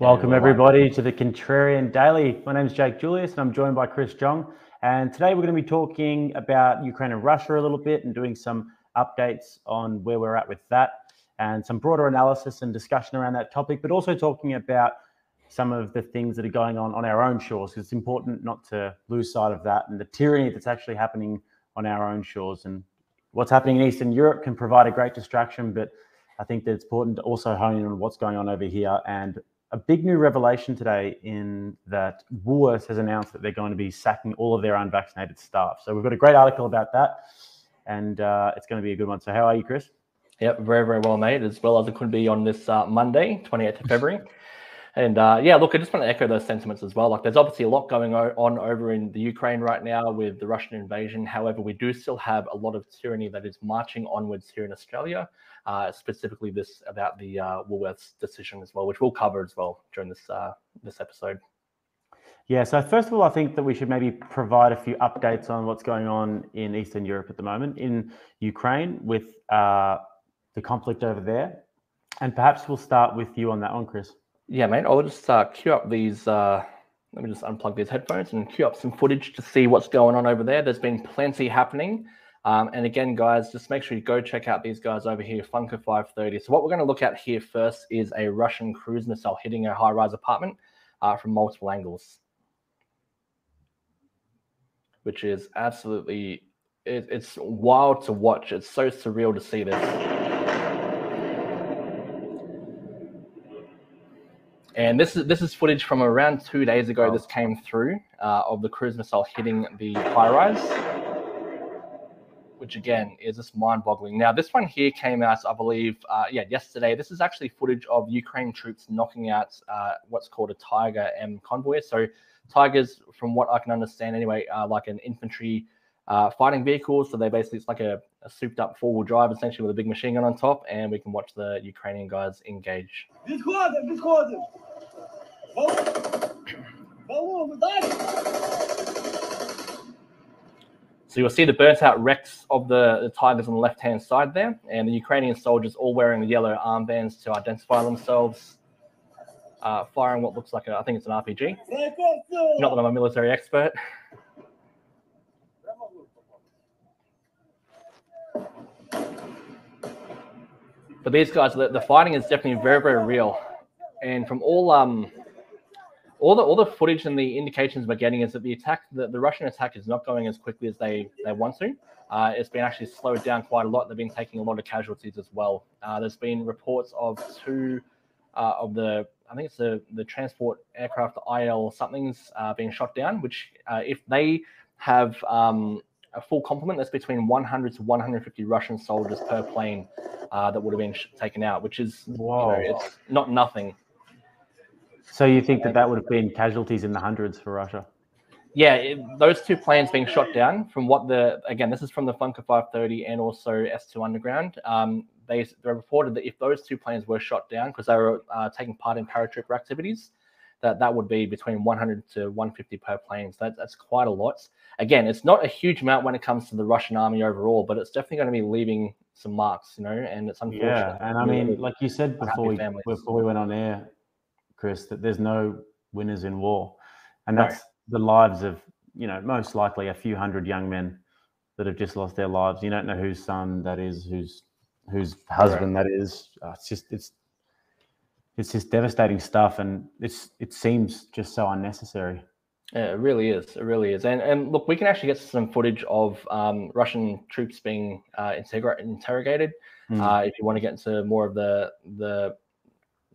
Welcome, everybody, to the Contrarian Daily. My name is Jake Julius, and I'm joined by Chris Jong. And today we're going to be talking about Ukraine and Russia a little bit and doing some updates on where we're at with that and some broader analysis and discussion around that topic, but also talking about some of the things that are going on on our own shores. Because It's important not to lose sight of that and the tyranny that's actually happening on our own shores. And what's happening in Eastern Europe can provide a great distraction, but I think that it's important to also hone in on what's going on over here and a big new revelation today in that Woolworths has announced that they're going to be sacking all of their unvaccinated staff. So we've got a great article about that, and uh, it's going to be a good one. So how are you, Chris? Yep, very, very well, mate, as well as it could be on this uh, Monday, 28th of February. And uh, yeah, look, I just want to echo those sentiments as well. Like, there's obviously a lot going on over in the Ukraine right now with the Russian invasion. However, we do still have a lot of tyranny that is marching onwards here in Australia. Uh, specifically, this about the uh, Woolworths decision as well, which we'll cover as well during this uh, this episode. Yeah. So first of all, I think that we should maybe provide a few updates on what's going on in Eastern Europe at the moment, in Ukraine with uh, the conflict over there, and perhaps we'll start with you on that one, Chris. Yeah, mate. I'll just uh, queue up these. Uh, let me just unplug these headphones and queue up some footage to see what's going on over there. There's been plenty happening. Um, and again, guys, just make sure you go check out these guys over here, Funker 530. So what we're going to look at here first is a Russian cruise missile hitting a high-rise apartment uh, from multiple angles, which is absolutely it, it's wild to watch. It's so surreal to see this. And this is this is footage from around two days ago. Oh. This came through uh, of the cruise missile hitting the high rise, which again is just mind-boggling. Now this one here came out, I believe, uh, yeah, yesterday. This is actually footage of Ukraine troops knocking out uh, what's called a Tiger M convoy. So Tigers, from what I can understand anyway, are like an infantry uh, fighting vehicle. So they basically it's like a, a souped-up four-wheel drive, essentially with a big machine gun on top, and we can watch the Ukrainian guys engage. So you'll see the burnt out wrecks of the, the Tigers on the left hand side there, and the Ukrainian soldiers all wearing the yellow armbands to identify themselves, uh, firing what looks like a, I think it's an RPG. Not that I'm a military expert. But these guys, the, the fighting is definitely very, very real. And from all um all the all the footage and the indications we're getting is that the attack, the, the Russian attack, is not going as quickly as they they want to. Uh, it's been actually slowed down quite a lot. They've been taking a lot of casualties as well. Uh, there's been reports of two uh, of the I think it's the the transport aircraft, the IL something's uh, being shot down. Which uh, if they have um, a full complement, that's between 100 to 150 Russian soldiers per plane uh, that would have been taken out, which is Whoa. You know, it's not nothing. So you think that that would have been casualties in the hundreds for Russia? Yeah, it, those two planes being shot down. From what the again, this is from the Funker 530 and also S2 Underground. Um, they, they reported that if those two planes were shot down because they were uh, taking part in paratrooper activities, that that would be between 100 to 150 per plane. So that, that's quite a lot. Again, it's not a huge amount when it comes to the Russian army overall, but it's definitely going to be leaving some marks, you know. And it's unfortunate. Yeah, and I mean, like you said before we before we went on air, Chris, that there's no winners in war, and that's no. the lives of you know most likely a few hundred young men that have just lost their lives. You don't know whose son that is, whose whose husband right. that is. Uh, it's just it's it's just devastating stuff, and it's it seems just so unnecessary. Yeah, it really is. It really is. And and look, we can actually get some footage of um, Russian troops being uh, interrogated. Mm. Uh, if you want to get into more of the the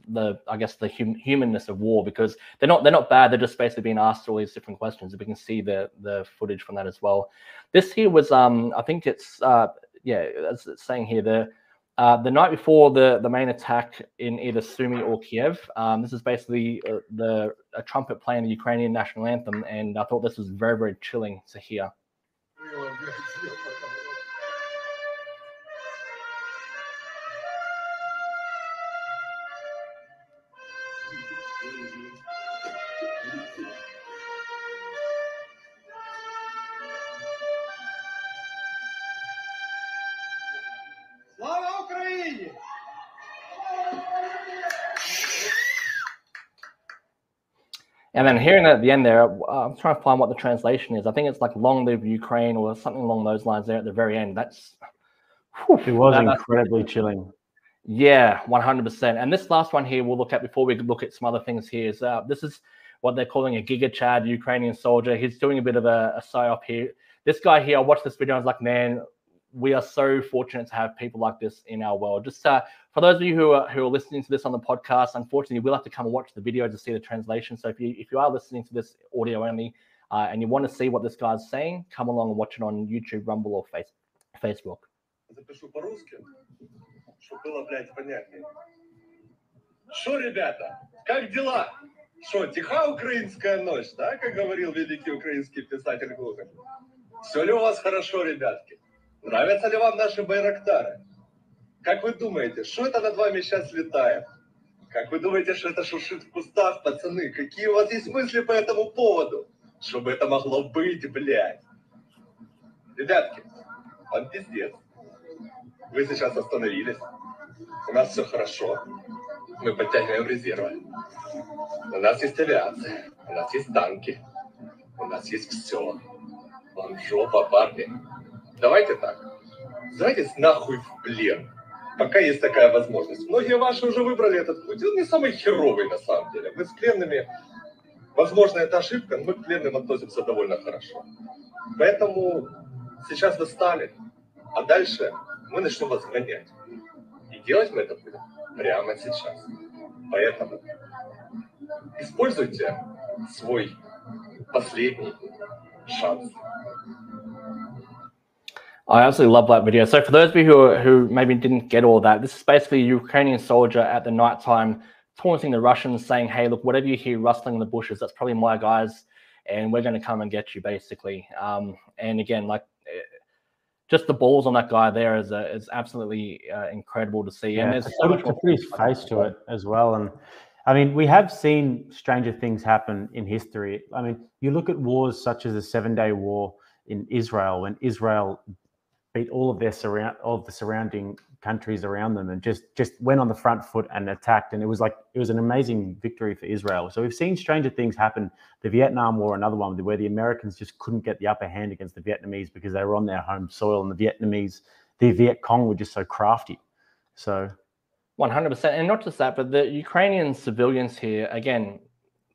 the I guess the hum- humanness of war because they're not they're not bad. They're just basically being asked all these different questions. And we can see the the footage from that as well. This here was um I think it's uh yeah as it's saying here the uh, the night before the, the main attack in either Sumy or Kiev, um, this is basically uh, the a trumpet playing the Ukrainian national anthem, and I thought this was very very chilling to hear. And then hearing at the end there, uh, I'm trying to find what the translation is. I think it's like "Long live Ukraine" or something along those lines. There at the very end. That's whew, it was that, incredibly chilling. Yeah, 100%. And this last one here we'll look at before we look at some other things here is uh, this is what they're calling a Giga Chad Ukrainian soldier. He's doing a bit of a, a psyop here. This guy here, I watched this video. I was like, man, we are so fortunate to have people like this in our world. Just uh, for those of you who are who are listening to this on the podcast, unfortunately, we'll have to come and watch the video to see the translation. So if you if you are listening to this audio only uh, and you want to see what this guy's saying, come along and watch it on YouTube, Rumble, or face, Facebook. Что, ребята, как дела? Что, тиха украинская ночь, да, как говорил великий украинский писатель Гоголь? Все ли у вас хорошо, ребятки? Нравятся ли вам наши байрактары? Как вы думаете, что это над вами сейчас летает? Как вы думаете, что это шуршит в кустах, пацаны? Какие у вас есть мысли по этому поводу? Что бы это могло быть, блядь? Ребятки, вам пиздец. Вы сейчас остановились. У нас все хорошо. Мы подтягиваем резервы. У нас есть авиация. У нас есть танки. У нас есть все. Вам жопа, парни. Давайте так. Сдайтесь нахуй в плен. Пока есть такая возможность. Многие ваши уже выбрали этот путь. Он не самый херовый на самом деле. Мы с пленными, возможно, это ошибка, но мы к пленным относимся довольно хорошо. Поэтому сейчас вы стали, а дальше мы начнем вас гонять. И делать мы это будем прямо сейчас. Поэтому используйте свой последний шанс. I absolutely love that video. So for those of you who, who maybe didn't get all that, this is basically a Ukrainian soldier at the night time taunting the Russians, saying, "Hey, look, whatever you hear rustling in the bushes, that's probably my guys, and we're going to come and get you." Basically, um, and again, like eh, just the balls on that guy there is uh, is absolutely uh, incredible to see. Yeah, and there's so much to put his face to it as well. And I mean, we have seen stranger things happen in history. I mean, you look at wars such as the Seven Day War in Israel, when Israel beat all of their surround all of the surrounding countries around them and just just went on the front foot and attacked and it was like it was an amazing victory for Israel. So we've seen stranger things happen. The Vietnam War, another one where the Americans just couldn't get the upper hand against the Vietnamese because they were on their home soil and the Vietnamese, the Viet Cong were just so crafty. So 100% and not just that but the Ukrainian civilians here again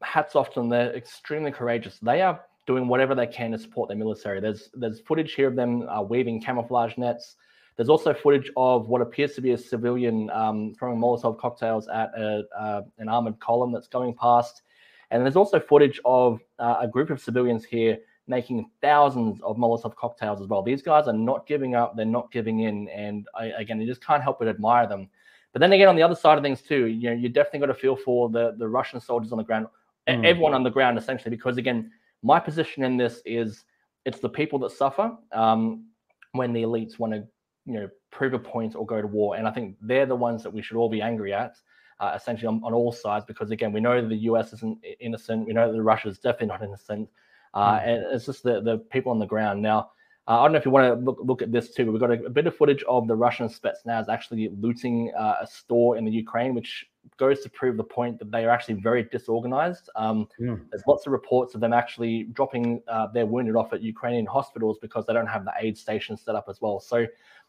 hats off to them they're extremely courageous. They are doing whatever they can to support their military. There's there's footage here of them uh, weaving camouflage nets. There's also footage of what appears to be a civilian um, throwing Molotov cocktails at a, uh, an armored column that's going past. And there's also footage of uh, a group of civilians here making thousands of Molotov cocktails as well. These guys are not giving up, they're not giving in. And I, again, you just can't help but admire them. But then again, on the other side of things too, you know, you definitely got to feel for the, the Russian soldiers on the ground, mm. everyone on the ground essentially, because again, my position in this is it's the people that suffer um, when the elites want to, you know, prove a point or go to war, and I think they're the ones that we should all be angry at. Uh, essentially on, on, all sides, because again, we know that the US isn't innocent. We know that Russia is definitely not innocent. Uh, mm. And it's just the, the people on the ground. Now, I don't know if you want to look, look at this too, but we've got a, a bit of footage of the Russian Spetsnaz actually looting uh, a store in the Ukraine, which goes to prove the point that they are actually very disorganized. Um, yeah. There's lots of reports of them actually dropping uh, their wounded off at Ukrainian hospitals because they don't have the aid stations set up as well. So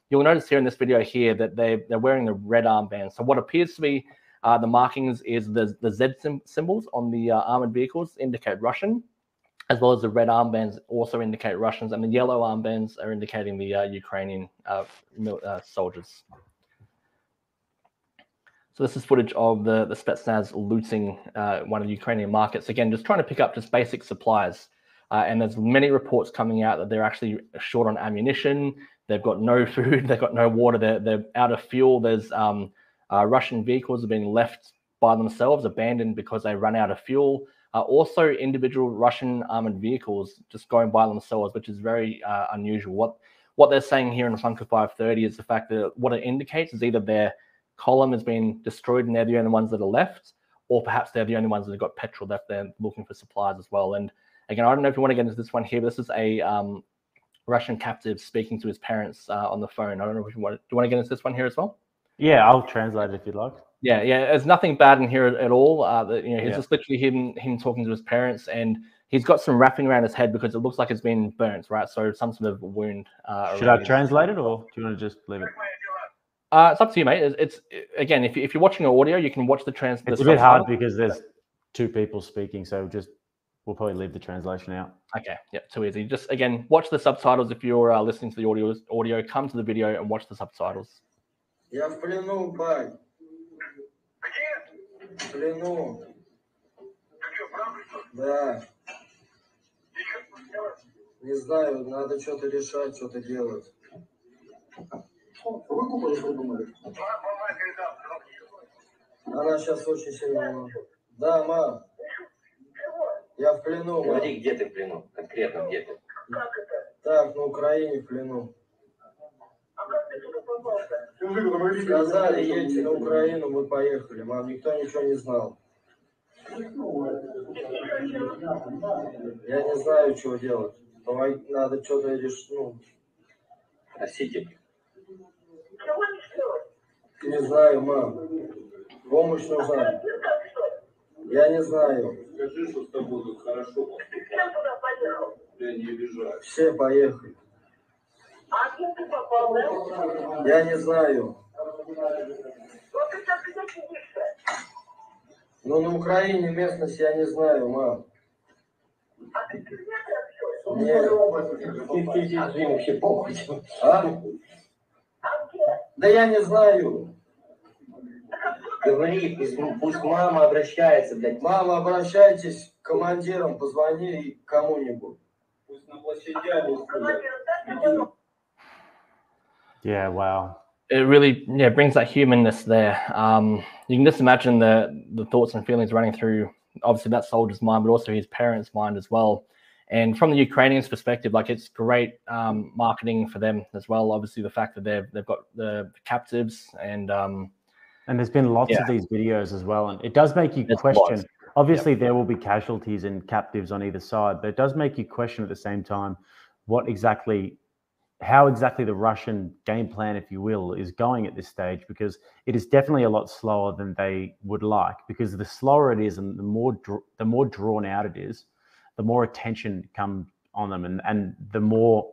you'll notice here in this video here that they, they're wearing the red armband. So what appears to be uh, the markings is the, the Z symbols on the uh, armored vehicles indicate Russian as well as the red armbands also indicate Russians, and the yellow armbands are indicating the uh, Ukrainian uh, uh, soldiers. So this is footage of the, the Spetsnaz looting uh, one of the Ukrainian markets. Again, just trying to pick up just basic supplies. Uh, and there's many reports coming out that they're actually short on ammunition. They've got no food. They've got no water. They're, they're out of fuel. There's um, uh, Russian vehicles have been left by themselves, abandoned because they run out of fuel uh, also individual Russian armored vehicles just going by themselves, which is very uh, unusual. What what they're saying here in Funker 530 is the fact that what it indicates is either their column has been destroyed and they're the only ones that are left, or perhaps they're the only ones that have got petrol left. They're looking for supplies as well. And again, I don't know if you want to get into this one here, but this is a um, Russian captive speaking to his parents uh, on the phone. I don't know if you want. To, do you want to get into this one here as well? Yeah, I'll translate it if you'd like. Yeah, yeah. There's nothing bad in here at all. Uh, that, you know, he's Yeah. just literally him him talking to his parents, and he's got some wrapping around his head because it looks like it's been burnt, right? So some sort of wound. Uh, Should I translate it or do you want to just leave it? Uh, it's up to you, mate. It's, it's again, if, you, if you're watching audio, you can watch the trans. the It's a bit hard because there's two people speaking, so just we'll probably leave the translation out. Okay, yeah, too easy. Just again, watch the subtitles if you're uh, listening to the audio. Audio, come to the video and watch the subtitles. В плену, бать. В плену. Да. Не знаю, надо что-то решать, что-то делать. Она сейчас очень сильно... Да, мам. Я в плену. Говори, где ты в плену? Конкретно где ты? Так, на Украине в плену. Сказали, едьте на Украину, мы поехали. Мам, никто ничего не знал. Я не знаю, что делать. Помог- Надо что-то решить. Ну, Носите. не знаю, мам. Помощь нужна. Я не знаю. Скажи, что с тобой тут хорошо. Я не обижаю. Все поехали. Я не знаю. Ну, на Украине местность я не знаю, мам. Нет. А? Да я не знаю. Говори, пусть, пусть мама обращается, блядь. Мама, обращайтесь к командирам, позвони кому-нибудь. Пусть на площадях. Yeah, wow. It really, yeah, brings that humanness there. Um, you can just imagine the the thoughts and feelings running through, obviously that soldier's mind, but also his parents' mind as well. And from the Ukrainians' perspective, like it's great um, marketing for them as well. Obviously, the fact that they've they've got the captives and um, And there's been lots Yeah. of these videos as well. And it does make you There's question. lots. Obviously, there will be casualties and captives on either side, but it does make you question at the same time what exactly, how exactly the Russian game plan, if you will, is going at this stage, because it is definitely a lot slower than they would like. Because the slower it is and the more dr- the more drawn out it is, the more attention comes on them, and and the more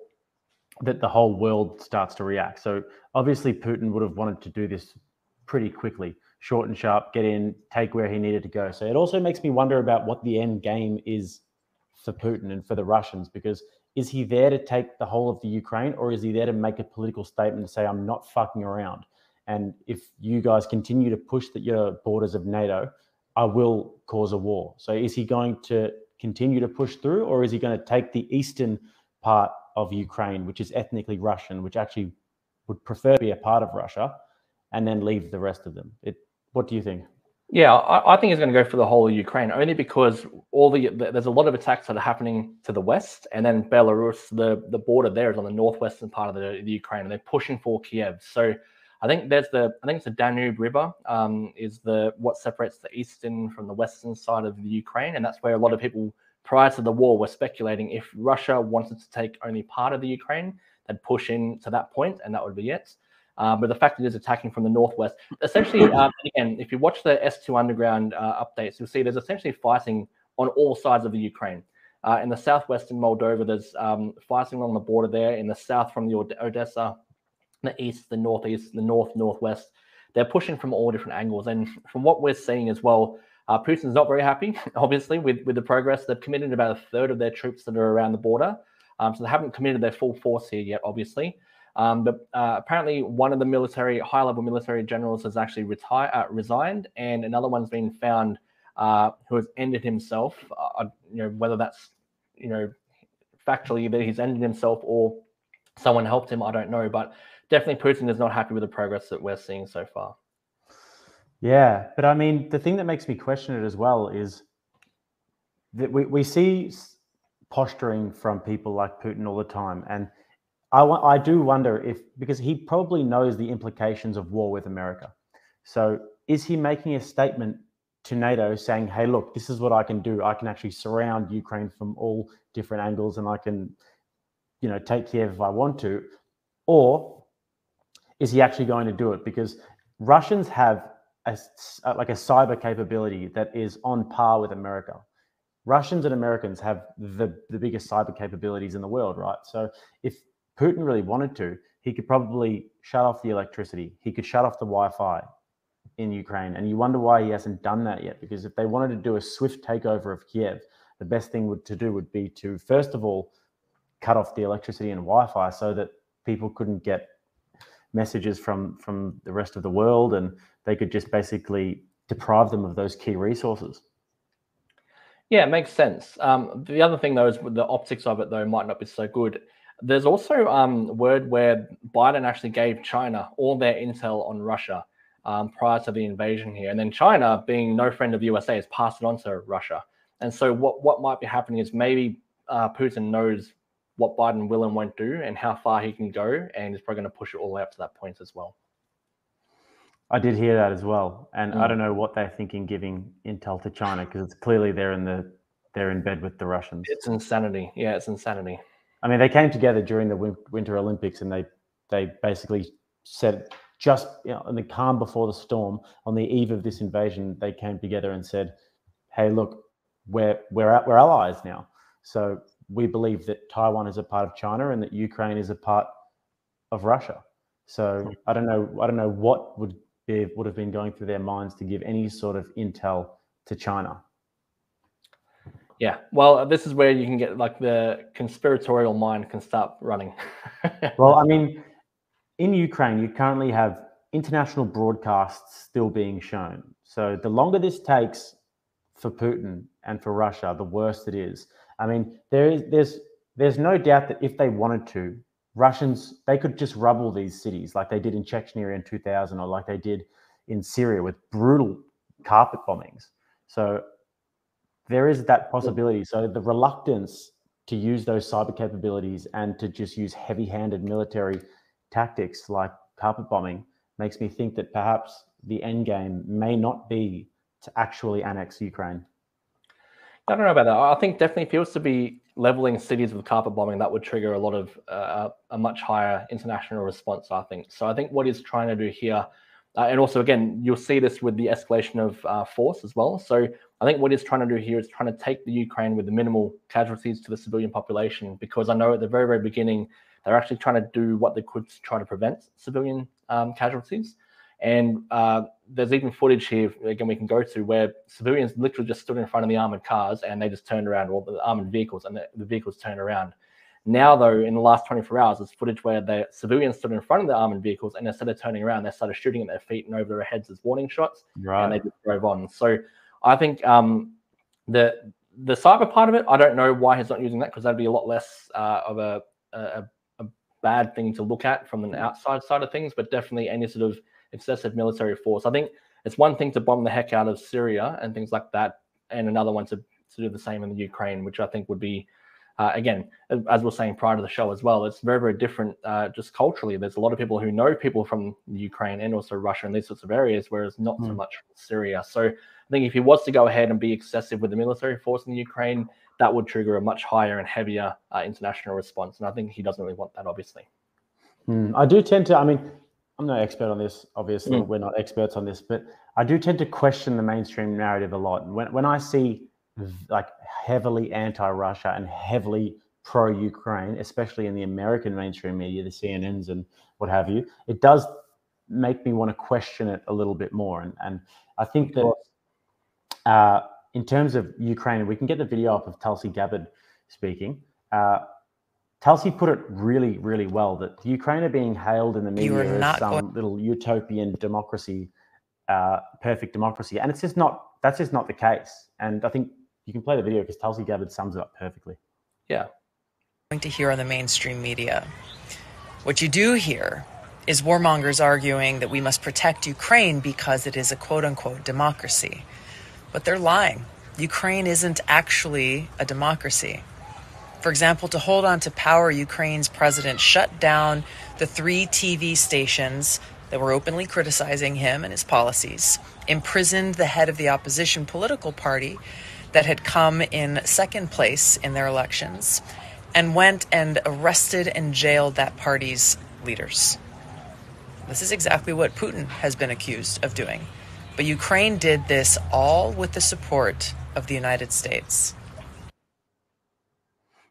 that the whole world starts to react. So obviously, Putin would have wanted to do this pretty quickly, short and sharp, get in, take where he needed to go. So it also makes me wonder about what the end game is for Putin and for the Russians, because is he there to take the whole of the Ukraine, or is he there to make a political statement to say, I'm not fucking around? And if you guys continue to push the, your borders of NATO, I will cause a war. So is he going to continue to push through, or is he going to take the eastern part of Ukraine, which is ethnically Russian, which actually would prefer to be a part of Russia, and then leave the rest of them? It, what do you think? Yeah, I, I think he's going to go for the whole of Ukraine only because all the th- there's a lot of attacks that are happening to the west, and then Belarus, the the border there is on the northwestern part of the, the Ukraine, and they're pushing for Kiev. So I think there's the I think it's the Danube River um, is the what separates the eastern from the western side of the Ukraine, and that's where a lot of people prior to the war were speculating if Russia wanted to take only part of the Ukraine, they'd push in to that point, and that would be it. Uh, but the fact it is attacking from the northwest, essentially, um, again, if you watch the S2 Underground uh, updates, you'll see there's essentially fighting on all sides of the Ukraine. Uh, in the southwestern Moldova, there's um, fighting along the border there. In the south, from the Od- Odessa, the east, the northeast, the north, northwest, they're pushing from all different angles. And from what we're seeing as well, uh, Putin's not very happy, obviously, with, with the progress. They've committed about a third of their troops that are around the border. Um, so they haven't committed their full force here yet, obviously. Um, but uh, apparently, one of the military, high-level military generals has actually retired, uh, resigned, and another one's been found uh, who has ended himself. Uh, you know, whether that's you know factually that he's ended himself or someone helped him, I don't know. But definitely, Putin is not happy with the progress that we're seeing so far. Yeah, but I mean, the thing that makes me question it as well is that we, we see posturing from people like Putin all the time. And I, I do wonder if, because he probably knows the implications of war with America. So is he making a statement to NATO saying, hey, look, this is what I can do. I can actually surround Ukraine from all different angles and I can, you know, take Kiev if I want to? Or is he actually going to do it? Because Russians have a, like a cyber capability that is on par with America. Russians and Americans have the, the biggest cyber capabilities in the world, right? So if Putin really wanted to, he could probably shut off the electricity. He could shut off the Wi-Fi in Ukraine. And you wonder why he hasn't done that yet. Because if they wanted to do a swift takeover of Kiev, the best thing would, to do would be to first of all cut off the electricity and Wi-Fi so that people couldn't get messages from from the rest of the world, and they could just basically deprive them of those key resources. Yeah, it makes sense. Um, the other thing though is the optics of it though might not be so good. There's also um, word where Biden actually gave China all their intel on Russia um, prior to the invasion here, and then China, being no friend of the USA, has passed it on to Russia. And so what what might be happening is maybe uh, Putin knows what Biden will and won't do and how far he can go, and is probably going to push it all the way up to that point as well. I did hear that as well, and mm. I don't know what they're thinking giving intel to China because it's clearly they're in the they're in bed with the Russians. It's insanity. Yeah, it's insanity. I mean, they came together during the Winter Olympics, and they they basically said just you know, in the calm before the storm, on the eve of this invasion, they came together and said, "Hey, look, we're we're we're allies now. So we believe that Taiwan is a part of China and that Ukraine is a part of Russia. So I don't know. I don't know what would be would have been going through their minds to give any sort of intel to China. Yeah, well, this is where you can get like the conspiratorial mind can start running. well, I mean, in Ukraine, you currently have international broadcasts still being shown. So the longer this takes for Putin and for Russia, the worse it is. I mean, there is there's there's no doubt that if they wanted to, Russians they could just rubble these cities like they did in Chechnya in 2000 or like they did in Syria with brutal carpet bombings. So there is that possibility. So the reluctance to use those cyber capabilities and to just use heavy-handed military tactics like carpet bombing makes me think that perhaps the end game may not be to actually annex Ukraine. I don't know about that. I think definitely if was to be leveling cities with carpet bombing, that would trigger a lot of uh, a much higher international response. I think so. I think what he's trying to do here, uh, and also again, you'll see this with the escalation of uh, force as well. So I think what he's trying to do here is trying to take the Ukraine with the minimal casualties to the civilian population, because I know at the very very beginning they're actually trying to do what they could to try to prevent civilian um, casualties. And uh, there's even footage here, again, we can go to where civilians literally just stood in front of the armored cars and they just turned around, or the armored vehicles, and the, the vehicles turned around. Now, though, in the last 24 hours, there's footage where the civilians stood in front of the armored vehicles and instead of turning around, they started shooting at their feet and over their heads as warning shots. Right. And they just drove on. So I think um, the the cyber part of it, I don't know why he's not using that because that'd be a lot less uh, of a, a, a bad thing to look at from an outside side of things, but definitely any sort of excessive military force. I think it's one thing to bomb the heck out of Syria and things like that, and another one to, to do the same in the Ukraine, which I think would be, uh, again, as we are saying prior to the show as well, it's very, very different uh, just culturally. There's a lot of people who know people from Ukraine and also Russia and these sorts of areas, whereas not mm. so hmm. much Syria. So I think if he was to go ahead and be excessive with the military force in the Ukraine, that would trigger a much higher and heavier uh, international response. And I think he doesn't really want that, obviously. Mm. I do tend to, I mean, I'm no expert on this. Obviously, mm. we're not experts on this, but I do tend to question the mainstream narrative a lot. When when I see like heavily anti-Russia and heavily pro-Ukraine, especially in the American mainstream media, the CNNs and what have you, it does make me want to question it a little bit more. And and I think that uh, in terms of Ukraine, we can get the video up of Tulsi Gabbard speaking. Uh, Tulsi put it really, really well that Ukraine are being hailed in the media as some going- little utopian democracy, uh, perfect democracy, and it's just not. That's just not the case. And I think you can play the video because Tulsi Gabbard sums it up perfectly. Yeah. Going to hear on the mainstream media. What you do hear is warmongers arguing that we must protect Ukraine because it is a quote unquote democracy. But they're lying. Ukraine isn't actually a democracy. For example, to hold on to power, Ukraine's president shut down the three TV stations that were openly criticizing him and his policies, imprisoned the head of the opposition political party that had come in second place in their elections, and went and arrested and jailed that party's leaders. This is exactly what Putin has been accused of doing. But Ukraine did this all with the support of the United States.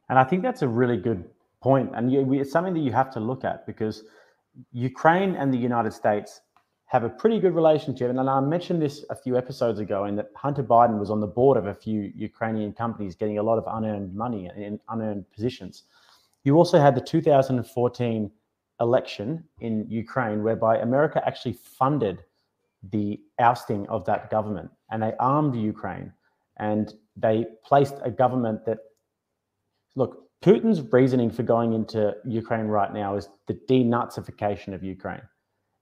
And I think that's a really good point, and it's something that you have to look at because Ukraine and the United States have a pretty good relationship. And I mentioned this a few episodes ago, and that Hunter Biden was on the board of a few Ukrainian companies getting a lot of unearned money in unearned positions. You also had the 2014 election in Ukraine, whereby America actually funded the ousting of that government and they armed Ukraine and they placed a government that, look, Putin's reasoning for going into Ukraine right now is the denazification of Ukraine.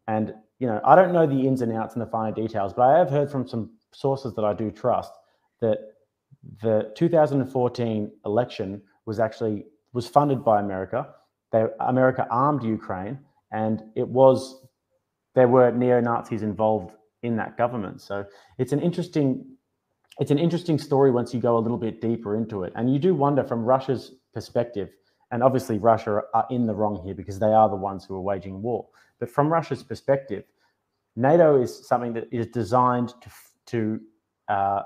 And, you know, I don't know the ins and outs and the finer details, but I have heard from some sources that I do trust that the 2014 election was actually was funded by America. They, America armed Ukraine, and it was there were neo Nazis involved in that government. So it's an interesting it's an interesting story once you go a little bit deeper into it, and you do wonder from Russia's perspective. And obviously, Russia are in the wrong here because they are the ones who are waging war. But from Russia's perspective, NATO is something that is designed to to uh,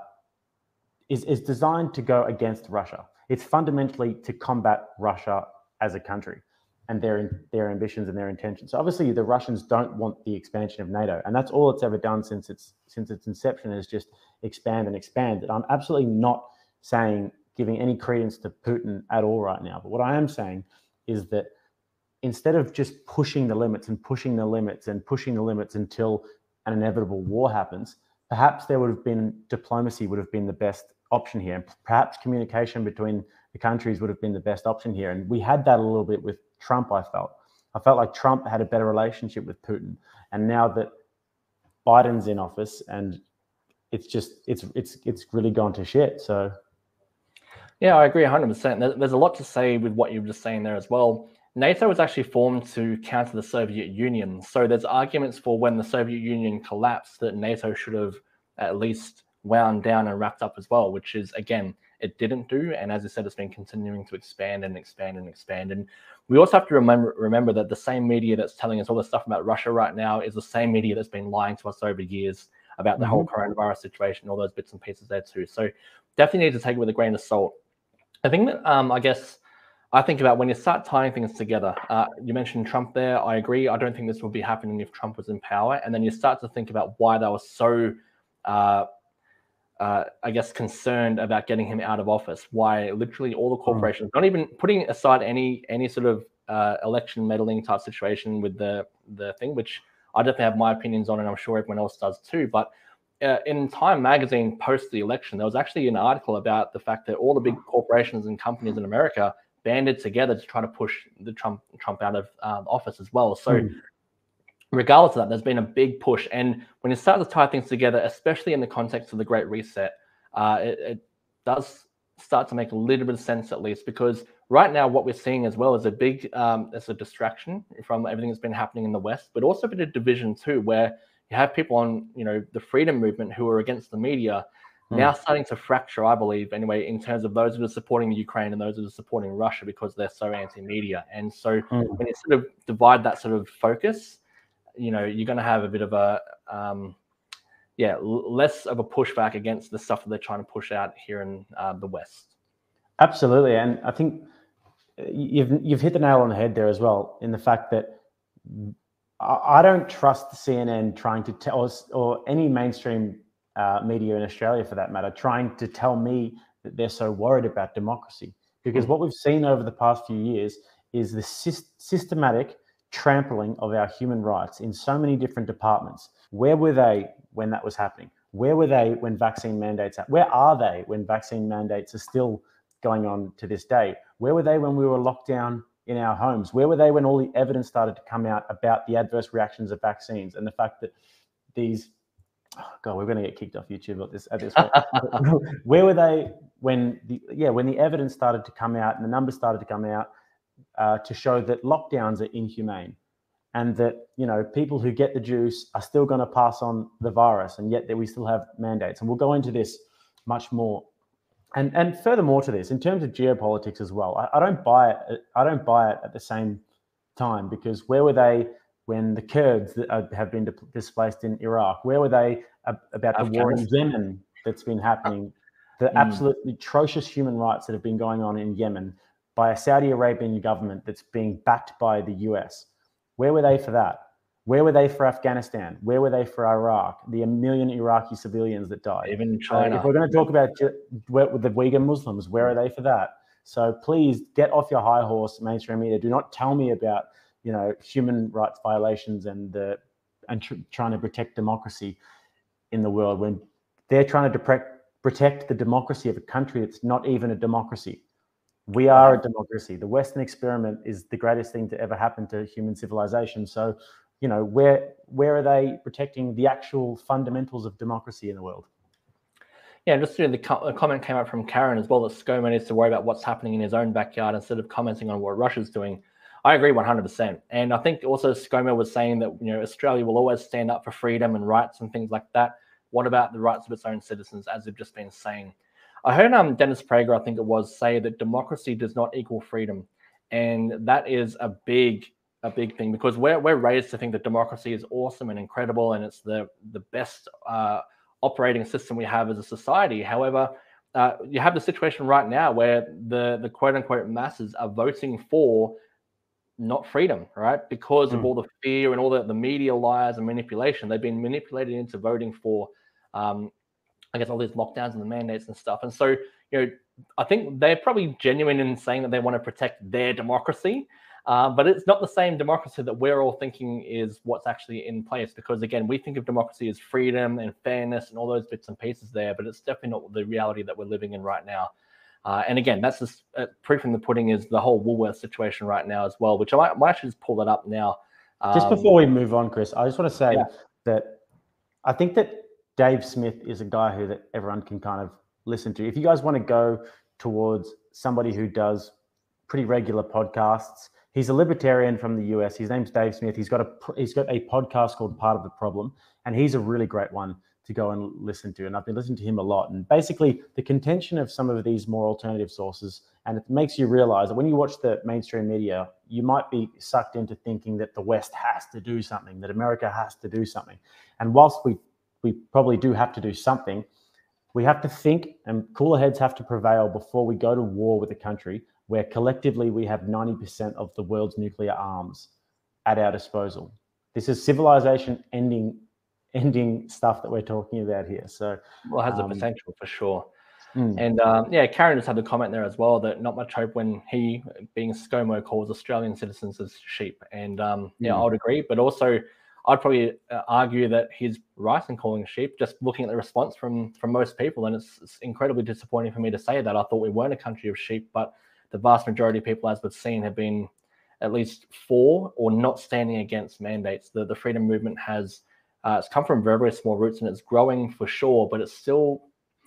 is, is designed to go against Russia. It's fundamentally to combat Russia as a country and their their ambitions and their intentions. So obviously, the Russians don't want the expansion of NATO, and that's all it's ever done since its since its inception is just expand and expand. And I'm absolutely not saying giving any credence to Putin at all right now. But what I am saying is that instead of just pushing the limits and pushing the limits and pushing the limits until an inevitable war happens, perhaps there would have been diplomacy would have been the best option here. And perhaps communication between the countries would have been the best option here. And we had that a little bit with Trump, I felt. I felt like Trump had a better relationship with Putin. And now that Biden's in office and it's just it's it's it's really gone to shit. So yeah, I agree 100%. There's a lot to say with what you were just saying there as well. NATO was actually formed to counter the Soviet Union. So there's arguments for when the Soviet Union collapsed that NATO should have at least wound down and wrapped up as well, which is again, it didn't do. And as I said, it's been continuing to expand and expand and expand. And we also have to remember remember that the same media that's telling us all this stuff about Russia right now is the same media that's been lying to us over years about the mm-hmm. whole coronavirus situation, all those bits and pieces there too. So definitely need to take it with a grain of salt. I think that um, I guess I think about when you start tying things together. Uh, you mentioned Trump there. I agree. I don't think this would be happening if Trump was in power. And then you start to think about why they were so uh, uh, I guess, concerned about getting him out of office. Why literally all the hmm. corporations, mm. not even putting aside any any sort of uh, election meddling type situation with the the thing, which I definitely have my opinions on, and I'm sure everyone else does too. But uh, in Time Magazine post the election, there was actually an article about the fact that all the big corporations and companies in America banded together to try to push the Trump Trump out of um, office as well. So. Mm regardless of that, there's been a big push. And when you start to tie things together, especially in the context of the Great Reset, uh, it, it, does start to make a little bit of sense, at least, because right now what we're seeing as well is a big, um, as a distraction from everything that's been happening in the West, but also a bit of division too, where you have people on, you know, the freedom movement who are against the media. Mm. Now starting to fracture, I believe, anyway, in terms of those who are supporting Ukraine and those who are supporting Russia because they're so anti-media. And so mm. when you sort of divide that sort of focus, you know you're going to have a bit of a um, yeah less of a pushback against the stuff that they're trying to push out here in uh, the west absolutely and i think uh, you've you've hit the nail on the head there as well in the fact that i don't trust cnn trying to tell us or any mainstream uh, media in australia for that matter trying to tell me that they're so worried about democracy because mm-hmm. what we've seen over the past few years is the systematic trampling of our human rights in so many different departments. Where were they when that was happening? Where were they when vaccine mandates? Where are they when vaccine mandates are still going on to this day? Where were they when we were locked down in our homes? Where were they when all the evidence started to come out about the adverse reactions of vaccines and the fact that these oh God, we're going to get kicked off YouTube at this at this point. Where were they when the yeah when the evidence started to come out and the numbers started to come out uh, to show that lockdowns are inhumane and that you know people who get the juice are still going to pass on the virus and yet that we still have mandates and we'll go into this much more and and furthermore to this in terms of geopolitics as well I, I don't buy it i don't buy it at the same time because where were they when the kurds that have been displaced in iraq where were they about the war in Yemen that's been happening, the Mm. absolutely atrocious human rights that have been going on in Yemen by a Saudi Arabian government that's being backed by the US. Where were they for that? Where were they for Afghanistan? Where were they for Iraq? The million Iraqi civilians that died. Even Uh, China. if we're going to talk about the Uyghur Muslims, where are they for that? So please get off your high horse, mainstream media. Do not tell me about you know human rights violations and the and tr- trying to protect democracy in the world when they're trying to protect protect the democracy of a country that's not even a democracy. We are a democracy. The Western experiment is the greatest thing to ever happen to human civilization. So, you know, where where are they protecting the actual fundamentals of democracy in the world? Yeah, just the, co- comment came up from Karen as well that ScoMo needs to worry about what's happening in his own backyard instead of commenting on what Russia's doing. I agree 100%. And I think also ScoMo was saying that you know Australia will always stand up for freedom and rights and things like that. What about the rights of its own citizens, as they've just been saying? I heard um, Dennis Prager, I think it was, say that democracy does not equal freedom, and that is a big, a big thing because we're we're raised to think that democracy is awesome and incredible, and it's the the best uh, operating system we have as a society. However, uh, you have the situation right now where the the quote unquote masses are voting for not freedom, right? Because of Mm. all the fear and all the, the media lies and manipulation. They've been manipulated into voting for, um, I guess, all these lockdowns and the mandates and stuff. And so, you know, I think they're probably genuine in saying that they want to protect their democracy. Uh, but it's not the same democracy that we're all thinking is what's actually in place. Because again, we think of democracy as freedom and fairness and all those bits and pieces there, but it's definitely not the reality that we're living in right now. Uh, and again, that's just uh, proof in the pudding is the whole Woolworth situation right now as well, which I might, might actually just pull that up now. Just Um, before we move on, Chris, I just want to say Yeah. that I think that Dave Smith is a guy who that everyone can kind of listen to. If you guys want to go towards somebody who does pretty regular podcasts, he's a libertarian from the US. His name's Dave Smith. He's got a he's got a podcast called Part of the Problem, and he's a really great one to go and listen to. And I've been listening to him a lot. And basically, the contention of some of these more alternative sources, and it makes you realize that when you watch the mainstream media, you might be sucked into thinking that the West has to do something, that America has to do something. And whilst we we probably do have to do something, we have to think and cooler heads have to prevail before we go to war with a country where collectively we have 90% of the world's nuclear arms at our disposal. This is civilization ending ending stuff that we're talking about here. So well, it has um, the potential for sure. mm, And um, yeah, Karen just had the comment there as well that not much hope when he, being ScoMo, calls Australian citizens as sheep. And um, yeah, Mm. I would agree. But also, I'd probably uh, argue that he's right in calling sheep. Just looking at the response from from most people, and it's, it's incredibly disappointing for me to say that. I thought we weren't a country of sheep, but the vast majority of people, as we've seen, have been at least for or not standing against mandates. The the freedom movement has uh, it's come from very very small roots and it's growing for sure, but it's still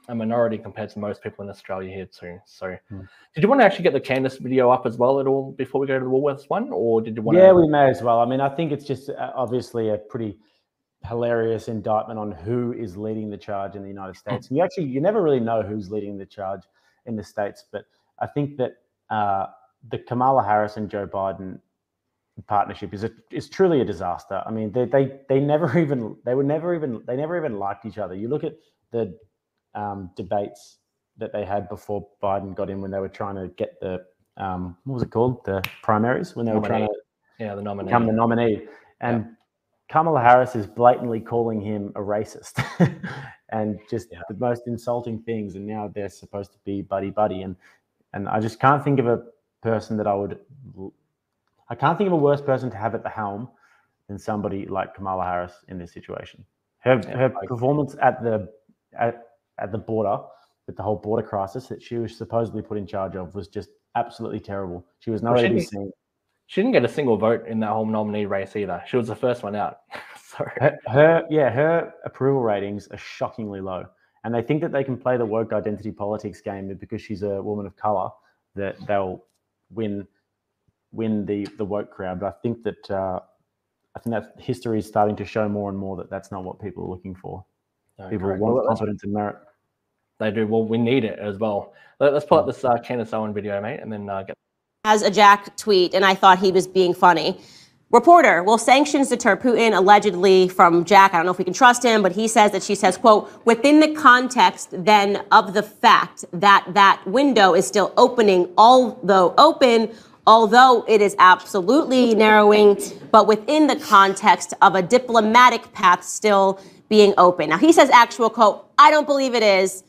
a minority compared to most people in Australia here too. So, Hmm. did you want to actually get the Candace video up as well at all before we go to the Woolworths one, or did you want yeah, to? we may as well. I mean, I think it's just uh, obviously a pretty hilarious indictment on who is leading the charge in the United States. And you actually you never really know who's leading the charge in the states, but I think that uh, the Kamala Harris and Joe Biden partnership is a, is truly a disaster. I mean, they they they never even they were never even they never even liked each other. You look at the um, debates that they had before Biden got in when they were trying to get the um, what was it called the primaries when they were trying to Yeah, the nominee. become the nominee. And Kamala Harris is blatantly calling him a racist and just Yeah. the most insulting things. And now they're supposed to be buddy buddy. And and I just can't think of a person that I would I can't think of a worse person to have at the helm than somebody like Kamala Harris in this situation. Her Yeah, her I- performance at the at, at the border with the whole border crisis that she was supposedly put in charge of was just absolutely terrible. She was Well, nowhere she didn't- seen. She didn't get a single vote in that whole nominee race either. She was the first one out. Sorry. her, her yeah her approval ratings are shockingly low and they think that they can play the woke identity politics game because she's a woman of color that they'll win win the the woke crowd but i think that uh, i think that history is starting to show more and more that that's not what people are looking for no, people correct. want Well, that's- competence and merit they do. Well, we need it as well. Let, us pull up this uh, Candace Owen video, mate, and then uh, get. has a Jack tweet, and I thought he was being funny. Reporter, will sanctions deter Putin allegedly from Jack? I don't know if we can trust him, but he says that she says, quote, within the context then of the fact that that window is still opening, although open, although it is absolutely narrowing, but within the context of a diplomatic path still being open. Now he says actual quote, I don't believe it is.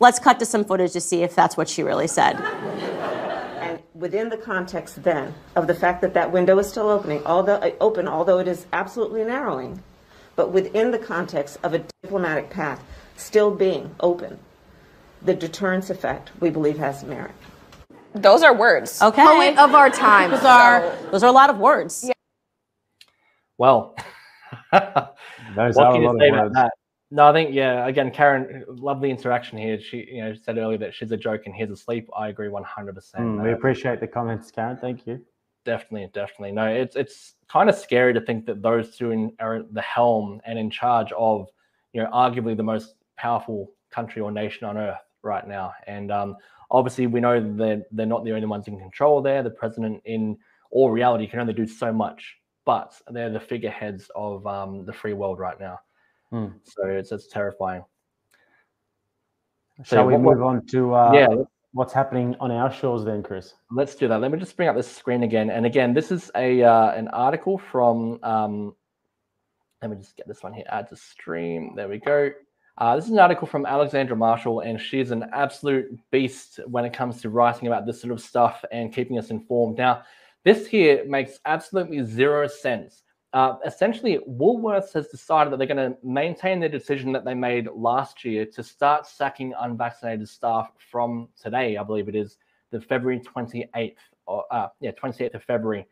Let's cut to some footage to see if that's what she really said within the context then of the fact that that window is still opening, although uh, open, although it is absolutely narrowing, but within the context of a diplomatic path still being open, the deterrence effect we believe has merit. Those are words. Okay. Poet of our time. Those are those are a lot of words. Yeah. Well, Those what can a you lot say of about words. No, I think yeah. Again, Karen, lovely interaction here. She, you know, said earlier that she's a joke and he's asleep. I agree one hundred percent. Mm, we appreciate the comments, Karen. Thank you. Definitely, definitely. No, it's it's kind of scary to think that those two in, are at the helm and in charge of, you know, arguably the most powerful country or nation on earth right now. And um, obviously, we know that they're, they're not the only ones in control there. The president, in all reality, can only do so much, but they're the figureheads of um, the free world right now. Hmm. So it's it's terrifying. Shall we what- what- move on to uh, yeah, what's happening on our shores then, Chris? Let's do that. Let me just bring up this screen again. And again, this is a uh, an article from. Um, let me just get this one here. Add to stream. There we go. Uh, this is an article from Alexandra Marshall, and she's an absolute beast when it comes to writing about this sort of stuff and keeping us informed. Now, this here makes absolutely zero sense. Uh, essentially, Woolworths has decided that they're going to maintain their decision that they made last year to start sacking unvaccinated staff from today, I believe it is, the February 28th, or uh, yeah, 28th of February.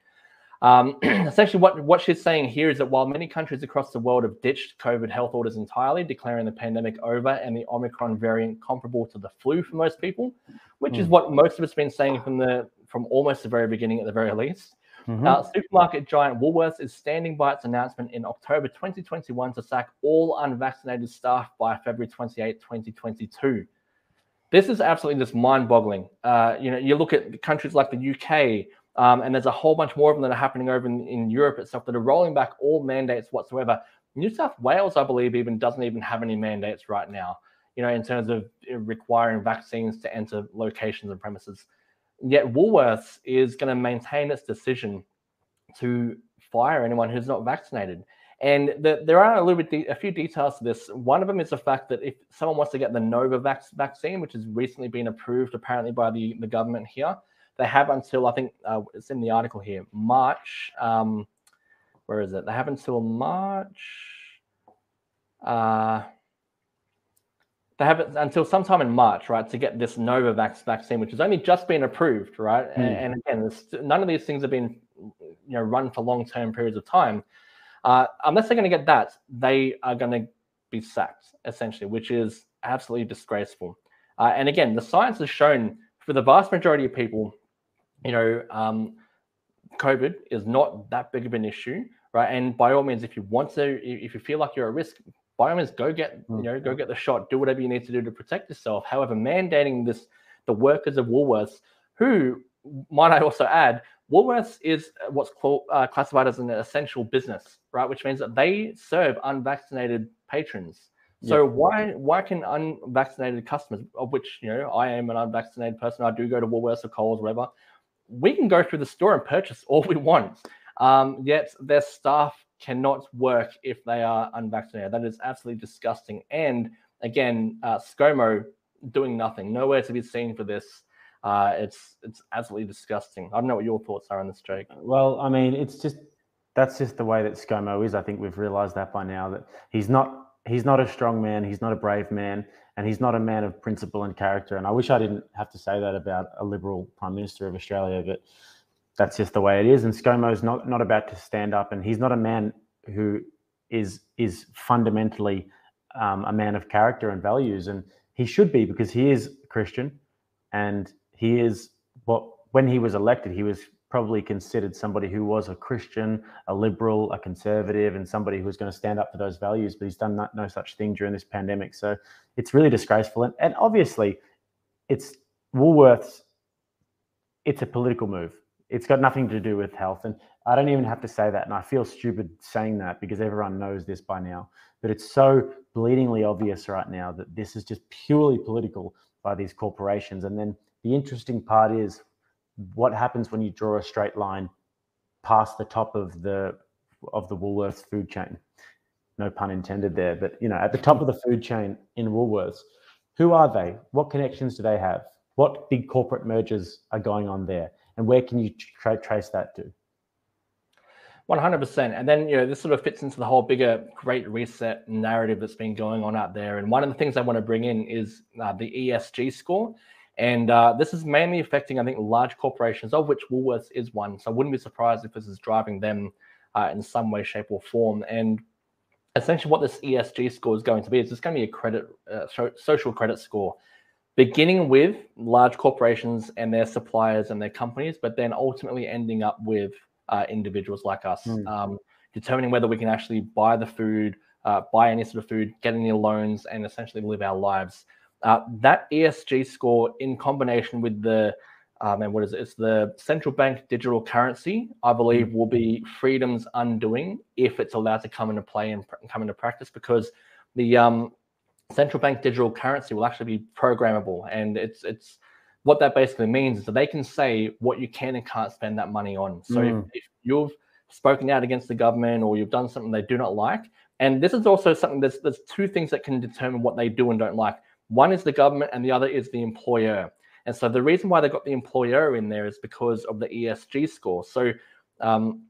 Um, essentially, what, what she's saying here is that while many countries across the world have ditched COVID health orders entirely, declaring the pandemic over and the Omicron variant comparable to the flu for most people, which is Mm. what most of us have been saying from the from almost the very beginning at the very least. Mhm. Uh, supermarket giant Woolworths is standing by its announcement in October 2021 to sack all unvaccinated staff by February 28, 2022. This is absolutely just mind-boggling. Uh, you know, you look at countries like the UK, um, and there's a whole bunch more of them that are happening over in, in Europe itself that are rolling back all mandates whatsoever. New South Wales, I believe, even doesn't even have any mandates right now. You know, in terms of requiring vaccines to enter locations and premises. Yet Woolworths is going to maintain its decision to fire anyone who's not vaccinated. And the, there are a little bit, de- a few details to this. One of them is the fact that if someone wants to get the Novavax vaccine, which has recently been approved apparently by the, the government here, they have until I think uh, it's in the article here, March. Um, where is it? They have until March. Uh, they have it until sometime in March, right, to get this Novavax vaccine, which has only just been approved, right? And, Mm. and again, this, none of these things have been, you know, run for long-term periods of time. Uh, unless they're going to get that, they are going to be sacked, essentially, which is absolutely disgraceful. Uh, and again, the science has shown for the vast majority of people, you know, um, COVID is not that big of an issue, right? And by all means, if you want to, if you feel like you're at risk, by all means, go get, you know, go get the shot, do whatever you need to do to protect yourself. However, mandating this, the workers of Woolworths, who might I also add, Woolworths is what's called, uh, classified as an essential business, right? Which means that they serve unvaccinated patrons. So why why can unvaccinated customers, of which you know I am an unvaccinated person, I do go to Woolworths or Coles, whatever, we can go through the store and purchase all we want. Um, yet their staff cannot work if they are unvaccinated. That is absolutely disgusting. And again, uh, ScoMo doing nothing, nowhere to be seen for this. Uh, it's it's absolutely disgusting. I don't know what your thoughts are on this, Jake. Well, I mean, it's just that's just the way that ScoMo is. I think we've realised that by now that he's not he's not a strong man, he's not a brave man, and he's not a man of principle and character. And I wish I didn't have to say that about a liberal prime minister of Australia, but that's just the way it is. And ScoMo's not not about to stand up, and he's not a man who is is fundamentally um, a man of character and values, and he should be because he is Christian, and he is what when he was elected, he was probably considered somebody who was a Christian, a liberal, a conservative, and somebody who was going to stand up for those values. But he's done no, no such thing during this pandemic, so it's really disgraceful. And, and obviously, it's Woolworths. It's a political move. It's got nothing to do with health. And I don't even have to say that. And I feel stupid saying that because everyone knows this by now. But it's so bleedingly obvious right now that this is just purely political by these corporations. And then the interesting part is what happens when you draw a straight line past the top of the of the Woolworths food chain. No pun intended there, but you know, at the top of the food chain in Woolworths, who are they? What connections do they have? What big corporate mergers are going on there? And where can you tra- trace that to? 100%. And then, you know, this sort of fits into the whole bigger great reset narrative that's been going on out there. And one of the things I want to bring in is uh, the ESG score. And uh, this is mainly affecting, I think, large corporations, of which Woolworths is one. So I wouldn't be surprised if this is driving them uh, in some way, shape, or form. And essentially, what this ESG score is going to be is it's going to be a credit, uh, social credit score, beginning with large corporations and their suppliers and their companies, but then ultimately ending up with uh, individuals like us, mm. um, determining whether we can actually buy the food, uh, buy any sort of food, get any loans, and essentially live our lives. Uh, that ESG score, in combination with the um, and what is it? It's the central bank digital currency. I believe will be freedom's undoing if it's allowed to come into play and pr- come into practice because the um, central bank digital currency will actually be programmable, and it's it's what that basically means is that they can say what you can and can't spend that money on. So mm. if, if you've spoken out against the government or you've done something they do not like, and this is also something there's there's two things that can determine what they do and don't like. One is the government, and the other is the employer. And so the reason why they got the employer in there is because of the ESG score. So um,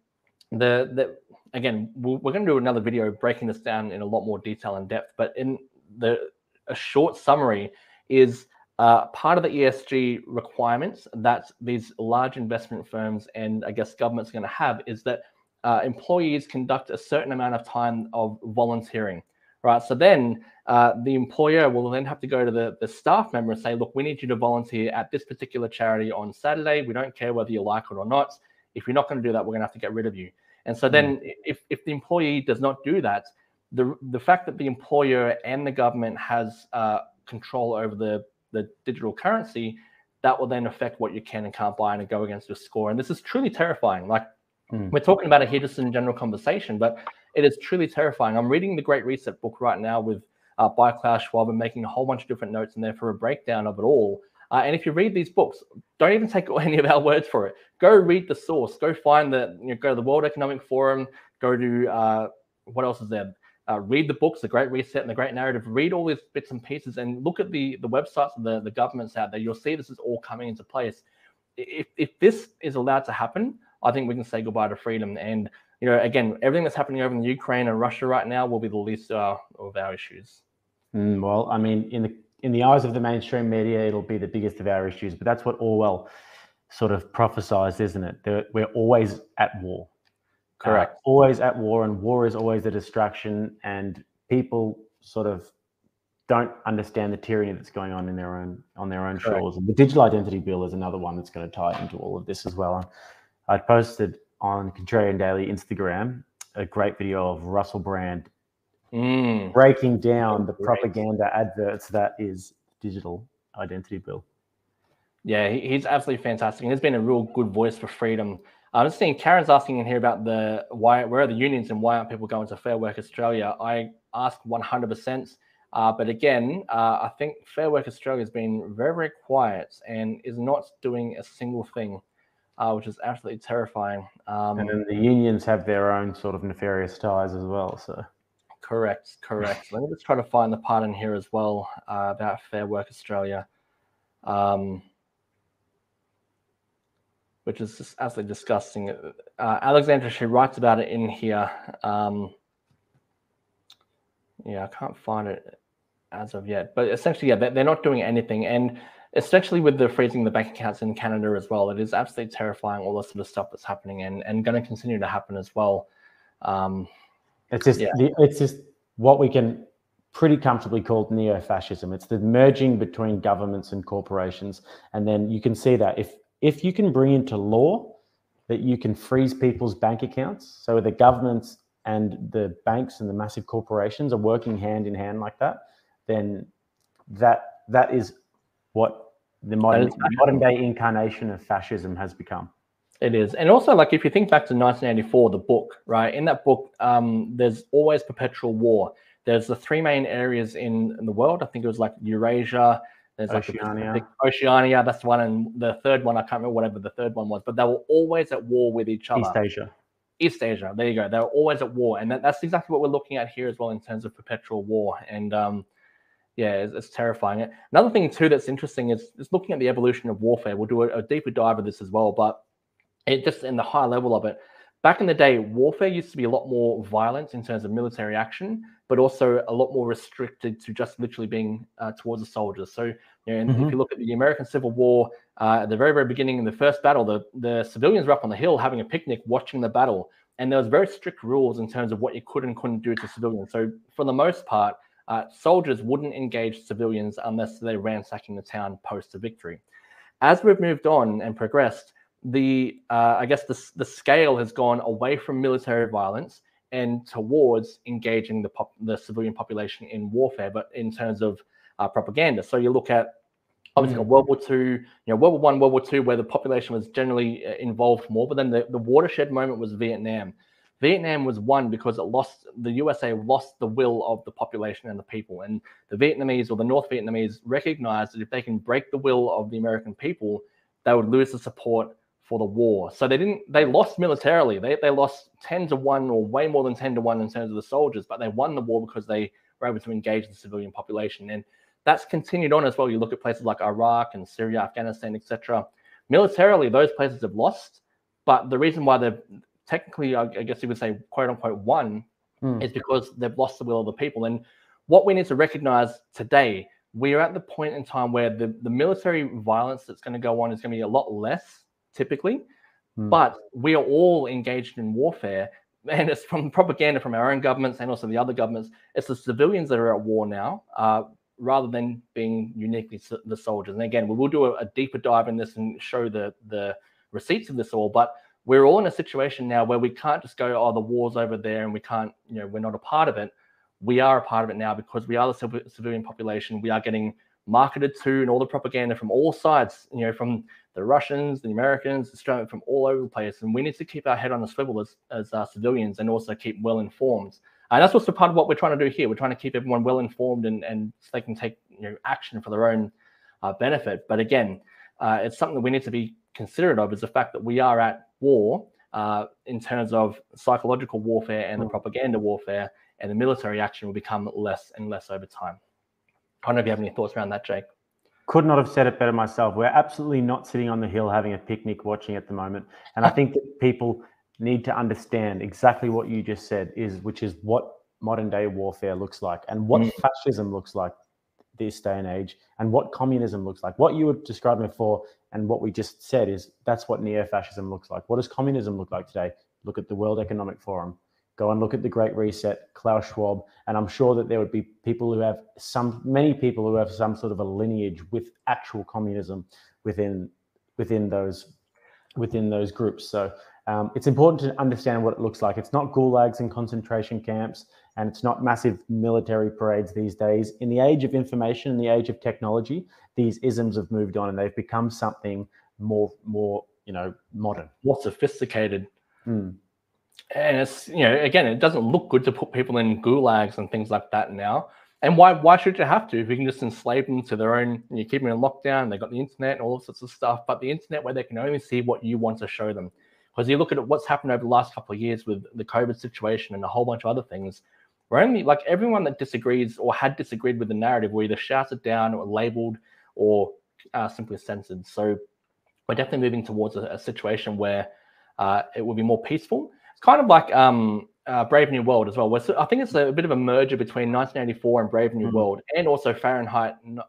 the the again, we're, we're going to do another video breaking this down in a lot more detail and depth. But in the a short summary is uh, part of the ESG requirements that these large investment firms and I guess governments are going to have is that uh, employees conduct a certain amount of time of volunteering, right? So then uh, the employer will then have to go to the, the staff member and say, look, we need you to volunteer at this particular charity on Saturday. We don't care whether you like it or not. If you're not going to do that, we're going to have to get rid of you. And so then mm. if, if the employee does not do that, the, the fact that the employer and the government has uh, control over the the digital currency, that will then affect what you can and can't buy and go against your score. And this is truly terrifying. Like mm. we're talking about it here just in general conversation, but it is truly terrifying. I'm reading the Great Reset book right now with uh, by Klaus Schwab and making a whole bunch of different notes in there for a breakdown of it all. Uh, and if you read these books, don't even take any of our words for it. Go read the source. Go find the, you know, go to the World Economic Forum. Go to uh, what else is there? Uh, read the books, The Great Reset and The Great Narrative, read all these bits and pieces and look at the, the websites of the, the governments out there. You'll see this is all coming into place. If, if this is allowed to happen, I think we can say goodbye to freedom. And, you know, again, everything that's happening over in Ukraine and Russia right now will be the least uh, of our issues. Mm, well, I mean, in the in the eyes of the mainstream media, it'll be the biggest of our issues. But that's what Orwell sort of prophesized, isn't it? They're, we're always at war. Correct. Uh, always at war, and war is always a distraction, and people sort of don't understand the tyranny that's going on in their own on their own Correct. shores. And the digital identity bill is another one that's going to tie into all of this as well. I posted on Contrarian Daily Instagram a great video of Russell Brand mm. breaking down the propaganda adverts that is digital identity bill. Yeah, he's absolutely fantastic. And he's been a real good voice for freedom I'm just seeing Karen's asking in here about the why where are the unions and why aren't people going to Fair Work Australia? I ask 100%. Uh, but again, uh, I think Fair Work Australia has been very, very quiet and is not doing a single thing, uh, which is absolutely terrifying. Um, and then the unions have their own sort of nefarious ties as well. So, correct, correct. Let me just try to find the part in here as well uh, about Fair Work Australia. Um, which is just absolutely disgusting. Uh, Alexandra, she writes about it in here. Um, yeah, I can't find it as of yet, but essentially, yeah, they're not doing anything, and especially with the freezing the bank accounts in Canada as well, it is absolutely terrifying. All this sort of stuff that's happening, and and going to continue to happen as well. Um, it's just yeah. it's just what we can pretty comfortably call neo-fascism. It's the merging between governments and corporations, and then you can see that if if you can bring into law that you can freeze people's bank accounts, so the governments and the banks and the massive corporations are working hand in hand like that, then that that is what the modern modern day incarnation of fascism has become. It is, and also like if you think back to 1984, the book, right? In that book, um, there's always perpetual war. There's the three main areas in, in the world. I think it was like Eurasia. There's like Oceania. Pacific- Oceania. That's the one, and the third one I can't remember whatever the third one was, but they were always at war with each other. East Asia. East Asia. There you go. They're always at war, and that, that's exactly what we're looking at here as well in terms of perpetual war. And um, yeah, it's, it's terrifying. Another thing too that's interesting is, is looking at the evolution of warfare. We'll do a, a deeper dive of this as well, but it just in the high level of it. Back in the day, warfare used to be a lot more violent in terms of military action, but also a lot more restricted to just literally being uh, towards the soldiers. So, you know, and Mhm. if you look at the American Civil War, uh, at the very, very beginning in the first battle, the, the civilians were up on the hill having a picnic, watching the battle, and there was very strict rules in terms of what you could and couldn't do to civilians. So, for the most part, uh, soldiers wouldn't engage civilians unless they're ransacking the town post a victory. As we've moved on and progressed, the uh, I guess the, the scale has gone away from military violence and towards engaging the pop, the civilian population in warfare, but in terms of uh, propaganda. So you look at obviously got World War Two, you know, World War One, World War Two, where the population was generally uh, involved more, but then the, the watershed moment was Vietnam. Vietnam was won because it lost the USA lost the will of the population and the people, and the Vietnamese or the North Vietnamese recognized that if they can break the will of the American people, they would lose the support for the war. So they didn't they lost militarily. They they lost 10 to 1 or way more than 10 to 1 in terms of the soldiers, but they won the war because they were able to engage the civilian population. And that's continued on as well. You look at places like Iraq and Syria, Afghanistan, etc. Militarily, those places have lost, but the reason why they've technically, I guess you would say, quote unquote, won Mm. is because they've lost the will of the people. And what we need to recognize today, we are at the point in time where the, the military violence that's going to go on is going to be a lot less typically, Mm. but we are all engaged in warfare. And it's from propaganda from our own governments and also the other governments. It's the civilians that are at war now, uh, rather than being uniquely the soldiers. And again, we will do a, a deeper dive in this and show the the receipts of this all. But we're all in a situation now where we can't just go, oh, the war's over there and we can't, you know, we're not a part of it. We are a part of it now because we are the civ- civilian population. We are getting marketed to and all the propaganda from all sides, you know, from the Russians, the Americans, Australia, from all over the place. And we need to keep our head on the swivel as, as uh, civilians and also keep well informed. And that's what's a part of what we're trying to do here. We're trying to keep everyone well informed and, and so they can take you know, action for their own uh, benefit. But again, uh, it's something that we need to be considerate of is the fact that we are at war uh, in terms of psychological warfare and the propaganda warfare, and the military action will become less and less over time. I don't know if you have any thoughts around that, Jake. Could not have said it better myself. We're absolutely not sitting on the hill having a picnic watching at the moment. And I think that people need to understand exactly what you just said is which is what modern day warfare looks like and what Mm. fascism looks like this day and age and what communism looks like. What you were describing before and what we just said is that's what neo-fascism looks like. What does communism look like today? Look at the World Economic Forum. Go and look at the Great Reset, Klaus Schwab, and I'm sure that there would be people who have some, many people who have some sort of a lineage with actual communism within within those within those groups. So um, it's important to understand what it looks like. It's not gulags and concentration camps, and it's not massive military parades these days. In the age of information, in the age of technology, these isms have moved on and they've become something more more you know modern. More sophisticated. Mm. And it's you know again, it doesn't look good to put people in gulags and things like that now. And why why should you have to if you can just enslave them to their own? You keep them in lockdown. They got the internet and all sorts of stuff, but the internet where they can only see what you want to show them. Because you look at what's happened over the last couple of years with the COVID situation and a whole bunch of other things. We're only like everyone that disagrees or had disagreed with the narrative were either shouted down or labeled or uh, simply censored. So we're definitely moving towards a, a situation where uh, it will be more peaceful. It's kind of like um, uh, Brave New World as well. We're, I think it's a, bit of a merger between 1984 and Brave New Mhm. World, and also Fahrenheit n-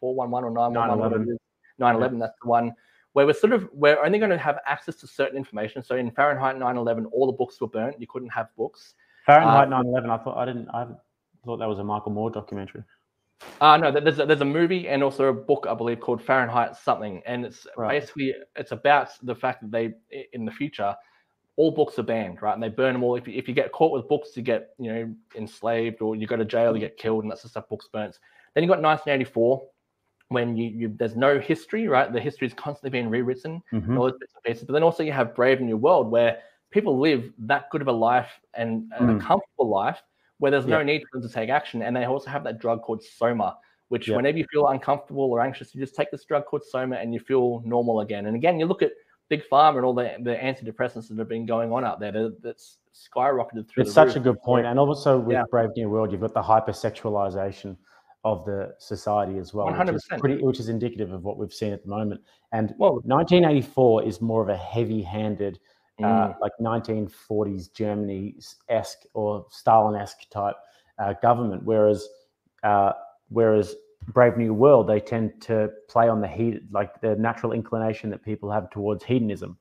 411 or 911. whatever it 9/11. is. 911, that's the one where we're sort of we're only going to have access to certain information. So in Fahrenheit 911, all the books were burnt. You couldn't have books. Fahrenheit Uh, 9/11. I thought I didn't. I thought that was a Michael Moore documentary. Uh, no, there's a, there's a movie and also a book I believe called Fahrenheit something, and it's Right. basically it's about the fact that they in the future all books are banned, right? And they burn them all. If you, if you get caught with books, you get you know enslaved or you go to jail, you get killed, and that's the stuff books burnt. Then you got 1984, when you, you there's no history, right? The history is constantly being rewritten, Mhm. all those bits and pieces. But then also you have Brave New World, where people live that good of a life and, and Mm. a comfortable life, where there's no Yeah. need for them to take action. And they also have that drug called Soma, which Yeah. whenever you feel uncomfortable or anxious, you just take this drug called Soma and you feel normal again. And again, you look at Big Pharma and all the, the antidepressants that have been going on out there that, that's skyrocketed through It's such roof. a good. And also with Yeah. Brave New World, you've got the hypersexualization of the society as well, which is pretty, which is indicative of what we've seen at the moment. And Well- 1984 is more of a heavy-handed, uh, Mm. like 1940s Germany esque or Stalin esque type uh, government, whereas uh, whereas Brave New World they tend to play on the heat, like the natural inclination that people have towards hedonism,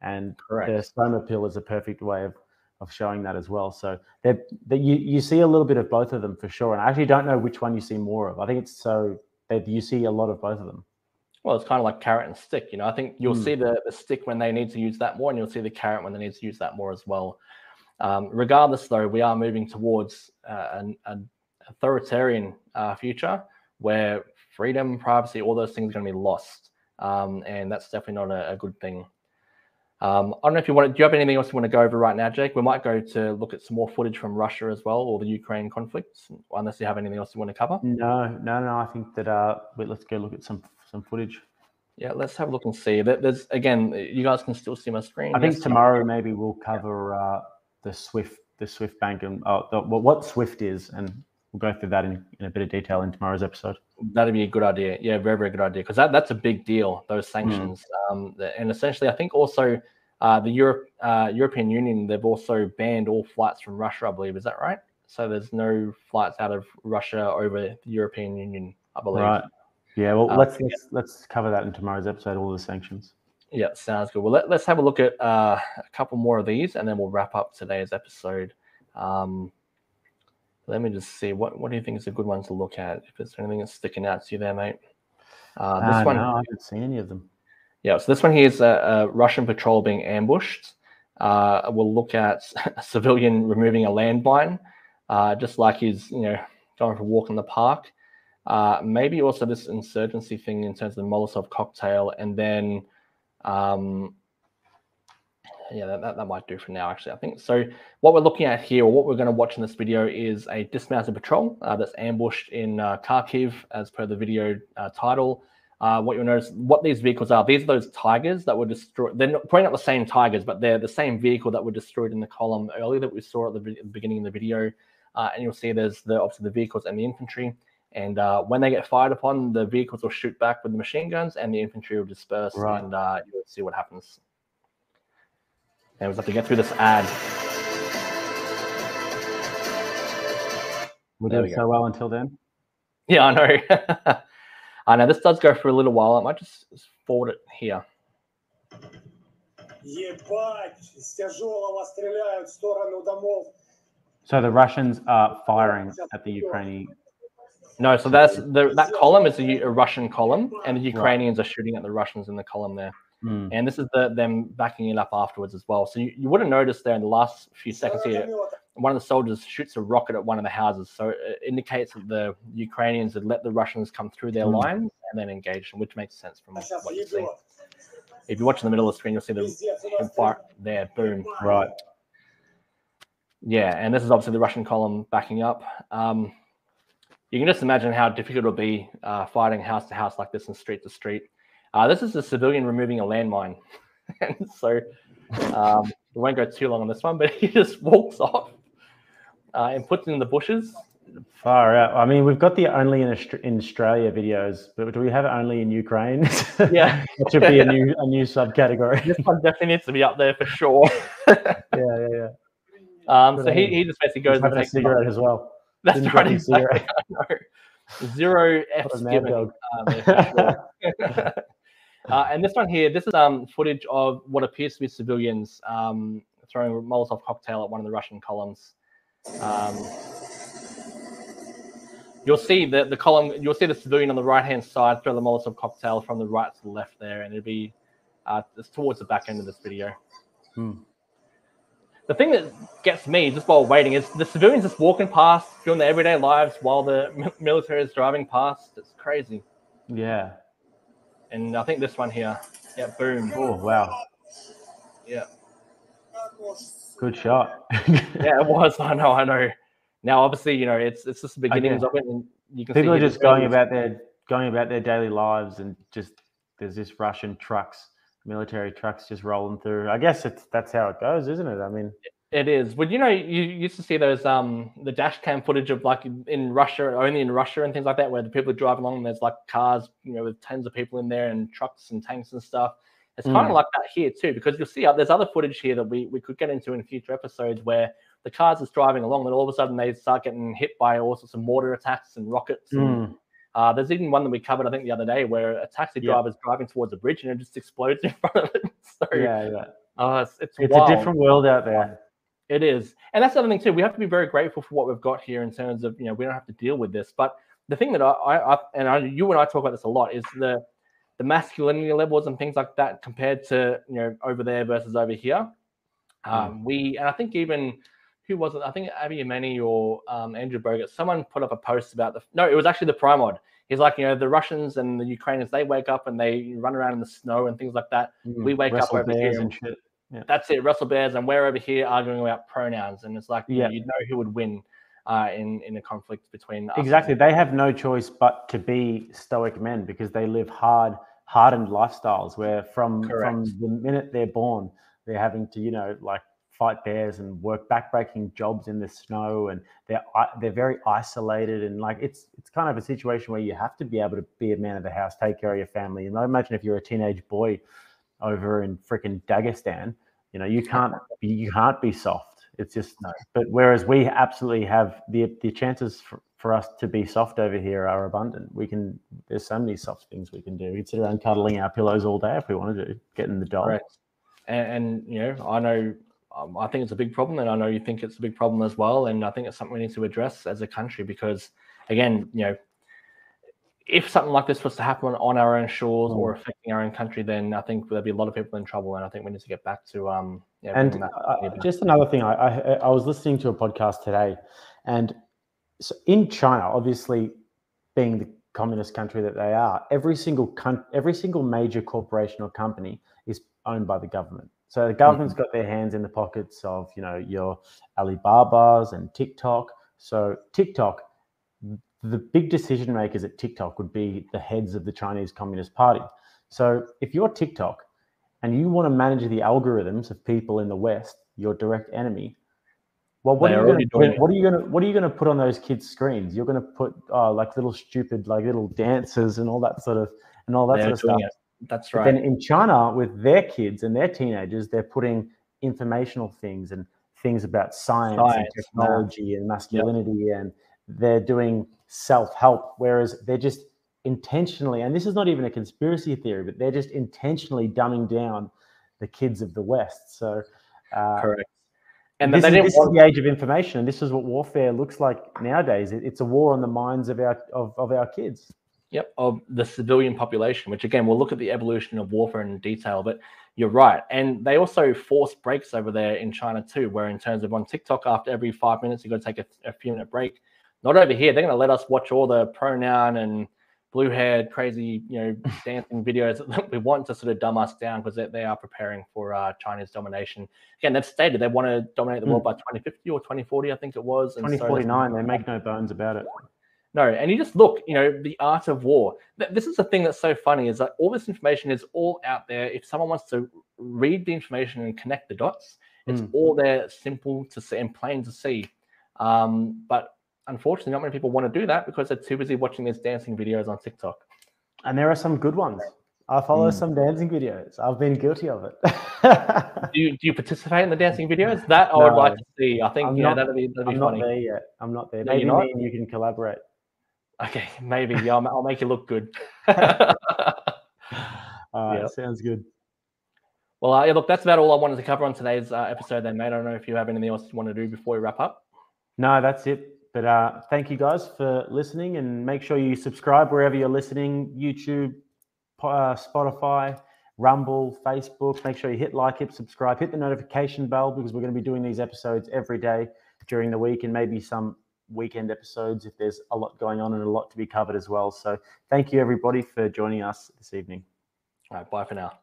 and Correct. the Soma pill is a perfect way of of showing that as well. So that you you see a little bit of both of them for sure. And I actually don't know which one you see more of. I think it's so that you see a lot of both of them. Well, it's kind of like carrot and stick. You know, I think you'll Mm. see the, the stick when they need to use that more, and you'll see the carrot when they need to use that more as well. Um, regardless, though, we are moving towards uh, an, an authoritarian uh, future where freedom, privacy, all those things are going to be lost, um, and that's definitely not a, a good thing. Um, I don't know if you want. To, do you have anything else you want to go over right now, Jake? We might go to look at some more footage from Russia as well, or the Ukraine conflict, unless you have anything else you want to cover. No, no, no. I think that uh, wait, let's go look at some some footage. Yeah, let's have a look and see. There- There's again, you guys can still see my screen. I think Yes, tomorrow maybe we'll cover uh, the Swift the Swift bank and uh, the, what what Swift is, and we'll go through that in, in a bit of detail in tomorrow's episode. That'd be a good idea. Yeah, very, very good idea. Because that, that's a big deal, those sanctions. Um, and essentially, I think also uh, the Europe, uh, European Union, they've also banned all flights from Russia, I believe. Is that right? So there's no flights out of Russia over the European Union, I believe. Right. Yeah. Well, Uh, let's, let's let's cover that in tomorrow's episode. All the sanctions. Yeah, sounds good. Well, let, let's have a look at uh, a couple more of these, and then we'll wrap up today's episode. Um, let me just see what what do you think is a good one to look at? If there's anything that's sticking out to you there, mate. Uh, this Ah, one, no, I haven't seen any of them. yeah. So this one here is a, a Russian patrol being ambushed. Uh, we'll look at a civilian removing a landmine, uh, just like he's you know going for a walk in the park. Uh, maybe also this insurgency thing in terms of the Molotov cocktail, and then um, yeah, that, that, that might do for now, actually, I think. So, what we're looking at here, or what we're going to watch in this video, is a dismounted patrol uh, that's ambushed in uh, Kharkiv, as per the video uh, title. Uh, what you'll notice, what these vehicles are, these are those Tigers that were destroyed. They're not, probably not the same Tigers, but they're the same vehicle that were destroyed in the column earlier that we saw at the, beginning of the video. Uh, and you'll see there's the obviously the vehicles and the infantry. And uh, when they get fired upon, the vehicles will shoot back with the machine guns, and the infantry will disperse, Right. and uh, you'll see what happens. And we have to get through this ad. We're doing we so well until then. Yeah, I know. I know this does go for a little while. I might just forward it here. So the Russians are firing at the Ukrainian. No, so that's the, that column is a, a Russian column, and the Ukrainians right. are shooting at the Russians in the column there. Mm. And this is the, them backing it up afterwards as well. So you, you would have noticed there in the last few seconds here, one of the soldiers shoots a rocket at one of the houses. So it indicates that the Ukrainians had let the Russians come through their mm. lines and then engaged them, which makes sense from what you see. If you watch in the middle of the screen, you'll see the fire there. Boom. Right. Yeah, and this is obviously the Russian column backing up. Um, you can just imagine how difficult it'll be uh, fighting house to house like this and street to street. Uh, this is a civilian removing a landmine. and so um, we won't go too long on this one, but he just walks off uh, and puts it in the bushes. Far out. I mean, we've got the only in, Aust- in Australia videos, but do we have it only in Ukraine? Yeah. it should be a new a new subcategory. This one definitely needs to be up there for sure. yeah, yeah, yeah. Um, so he, he just basically He's goes and having a takes them cigarette as well. That's Didn't right. Exactly. cigarette. I know. Zero F's given. uh, sure. Uh, and this one here, this is um, footage of what appears to be civilians um, throwing a Molotov cocktail at one of the Russian columns. Um, you'll see the, the column, you'll see the civilian on the right hand side throw the Molotov cocktail from the right to the left there, and it'll be uh, it's towards the back end of this video. Hmm. The thing that gets me just while waiting is the civilians just walking past, doing their everyday lives while the military is driving past. It's crazy. Yeah. And I think this one here, yeah, boom. Oh wow. Yeah. Good shot. yeah, it was. I know, I know. Now, obviously, you know, it's it's just the beginnings guess. of it, and you can People see are just going about their going about their daily lives, and just there's this Russian trucks, military trucks, just rolling through. I guess it's that's how it goes, isn't it? I mean, It is. But you know, you used to see those um the dash cam footage of like in- Russia, only in Russia and things like that, where the people are driving along and there's like cars, you know, with tons of people in there and trucks and tanks and stuff. It's kind Mm. of like that here too, because you'll see uh, there's other footage here that we, we could get into in future episodes where the cars is driving along and all of a sudden they start getting hit by all sorts of mortar attacks and rockets. And, Mm. uh, there's even one that we covered, I think, the other day where a taxi Yeah. driver is driving towards a bridge and it just explodes in front of it. So yeah, yeah. uh, it's, it's, It's a different world out there. It is, and that's the other thing too. We have to be very grateful for what we've got here in terms of you know we don't have to deal with this. But the thing that I, I, I and I, you and I talk about this a lot is the the masculinity levels and things like that compared to you know over there versus over here. Um, We and I think even who was it? I think Avi Yemeni or um, Andrew Bogut. Someone put up a post about the no, it was actually the Primod. He's like, you know, the Russians and the Ukrainians, they wake up and they run around in the snow and things like that. Mm. We wake Wrestle up over here and shit. Yeah. that's it, Russell Bears, and we're over here arguing about pronouns, and it's like Yeah. you know who would win uh, in in a conflict between us Exactly. They have no choice but to be stoic men because they live hard, hardened lifestyles where from from the minute they're born, they're having to, you know, like fight bears and work backbreaking jobs in the snow and they're they're very isolated and like it's it's kind of a situation where you have to be able to be a man of the house, take care of your family. And I imagine if you're a teenage boy over in freaking Dagestan, you know, you can't be you can't be soft. It's just no. But whereas we absolutely have the the chances for, for us to be soft over here are abundant. We can there's so many soft things we can do. We can sit around cuddling our pillows all day if we want to do, get in the dog. Correct. And, and you know, I know, um, I think it's a big problem, and I know you think it's a big problem as well. And I think it's something we need to address as a country because, again, you know, if something like this was to happen on our own shores or affecting our own country, then I think there'd be a lot of people in trouble, and I think we need to get back to um, yeah, And uh, just another thing, I, I I was listening to a podcast today, and so in China, obviously being the communist country that they are, every single coun- every single major corporation or company is owned by the government. So the government's got their hands in the pockets of you know your Alibabas and TikTok. So TikTok, the big decision makers at TikTok would be the heads of the Chinese Communist Party. So if you're TikTok and you want to manage the algorithms of people in the West, your direct enemy, well, what are you gonna, what are you going to what are you going to put on those kids' screens? You're going to put oh, like little stupid like little dances and all that sort of and all that They're sort of stuff. it. That's But right. then in China, with their kids and their teenagers, they're putting informational things and things about science, Science, and yeah. technology and masculinity, and they're doing self help. Whereas they're just intentionally, and this is not even a conspiracy theory, but they're just intentionally dumbing down the kids of the West. So, uh, Correct. And this, they is, didn't this is want, the age of information, and this is what warfare looks like nowadays. It- it's a war on the minds of our of, of our kids. Yep, of the civilian population, which again, we'll look at the evolution of warfare in detail, but you're right. And they also force breaks over there in China too, where in terms of on TikTok, after every five minutes, you've got to take a, a few minute break. Not over here. They're going to let us watch all the pronoun and blue haired, crazy, you know, dancing videos that we want to sort of dumb us down because they, they are preparing for uh, Chinese domination. Again, they've stated they want to dominate the world by 2050 or 2040, I think it was. and so Twenty that's- forty nine, they make no bones about it. no, and you just look, you know, the art of war. This is the thing that's so funny is that all this information is all out there. If someone wants to read the information and connect the dots, it's Mm. all there, simple to see and plain to see. Um, but unfortunately, not many people want to do that because they're too busy watching these dancing videos on TikTok. And there are some good ones. I follow Mm. some dancing videos. I've been guilty of it. Do you, do you participate in the dancing videos? That I would like to see. I think I'm yeah, not- that'd be that'd be I'm funny. not there yet. I'm not there. No, Maybe not? me and you can collaborate. Okay, maybe yeah, I'll, I'll make you look good. All right, Yep. sounds good. Well, uh, yeah, look, that's about all I wanted to cover on today's uh, episode. Then, mate, I don't know if you have anything else you want to do before we wrap up. No, that's it. But uh, thank you guys for listening, and make sure you subscribe wherever you're listening: YouTube, uh, Spotify, Rumble, Facebook. Make sure you hit like, hit subscribe, hit the notification bell because we're going to be doing these episodes every day during the week, and maybe some weekend episodes if there's a lot going on and a lot to be covered as well. So thank you everybody for joining us this evening. All right, bye for now.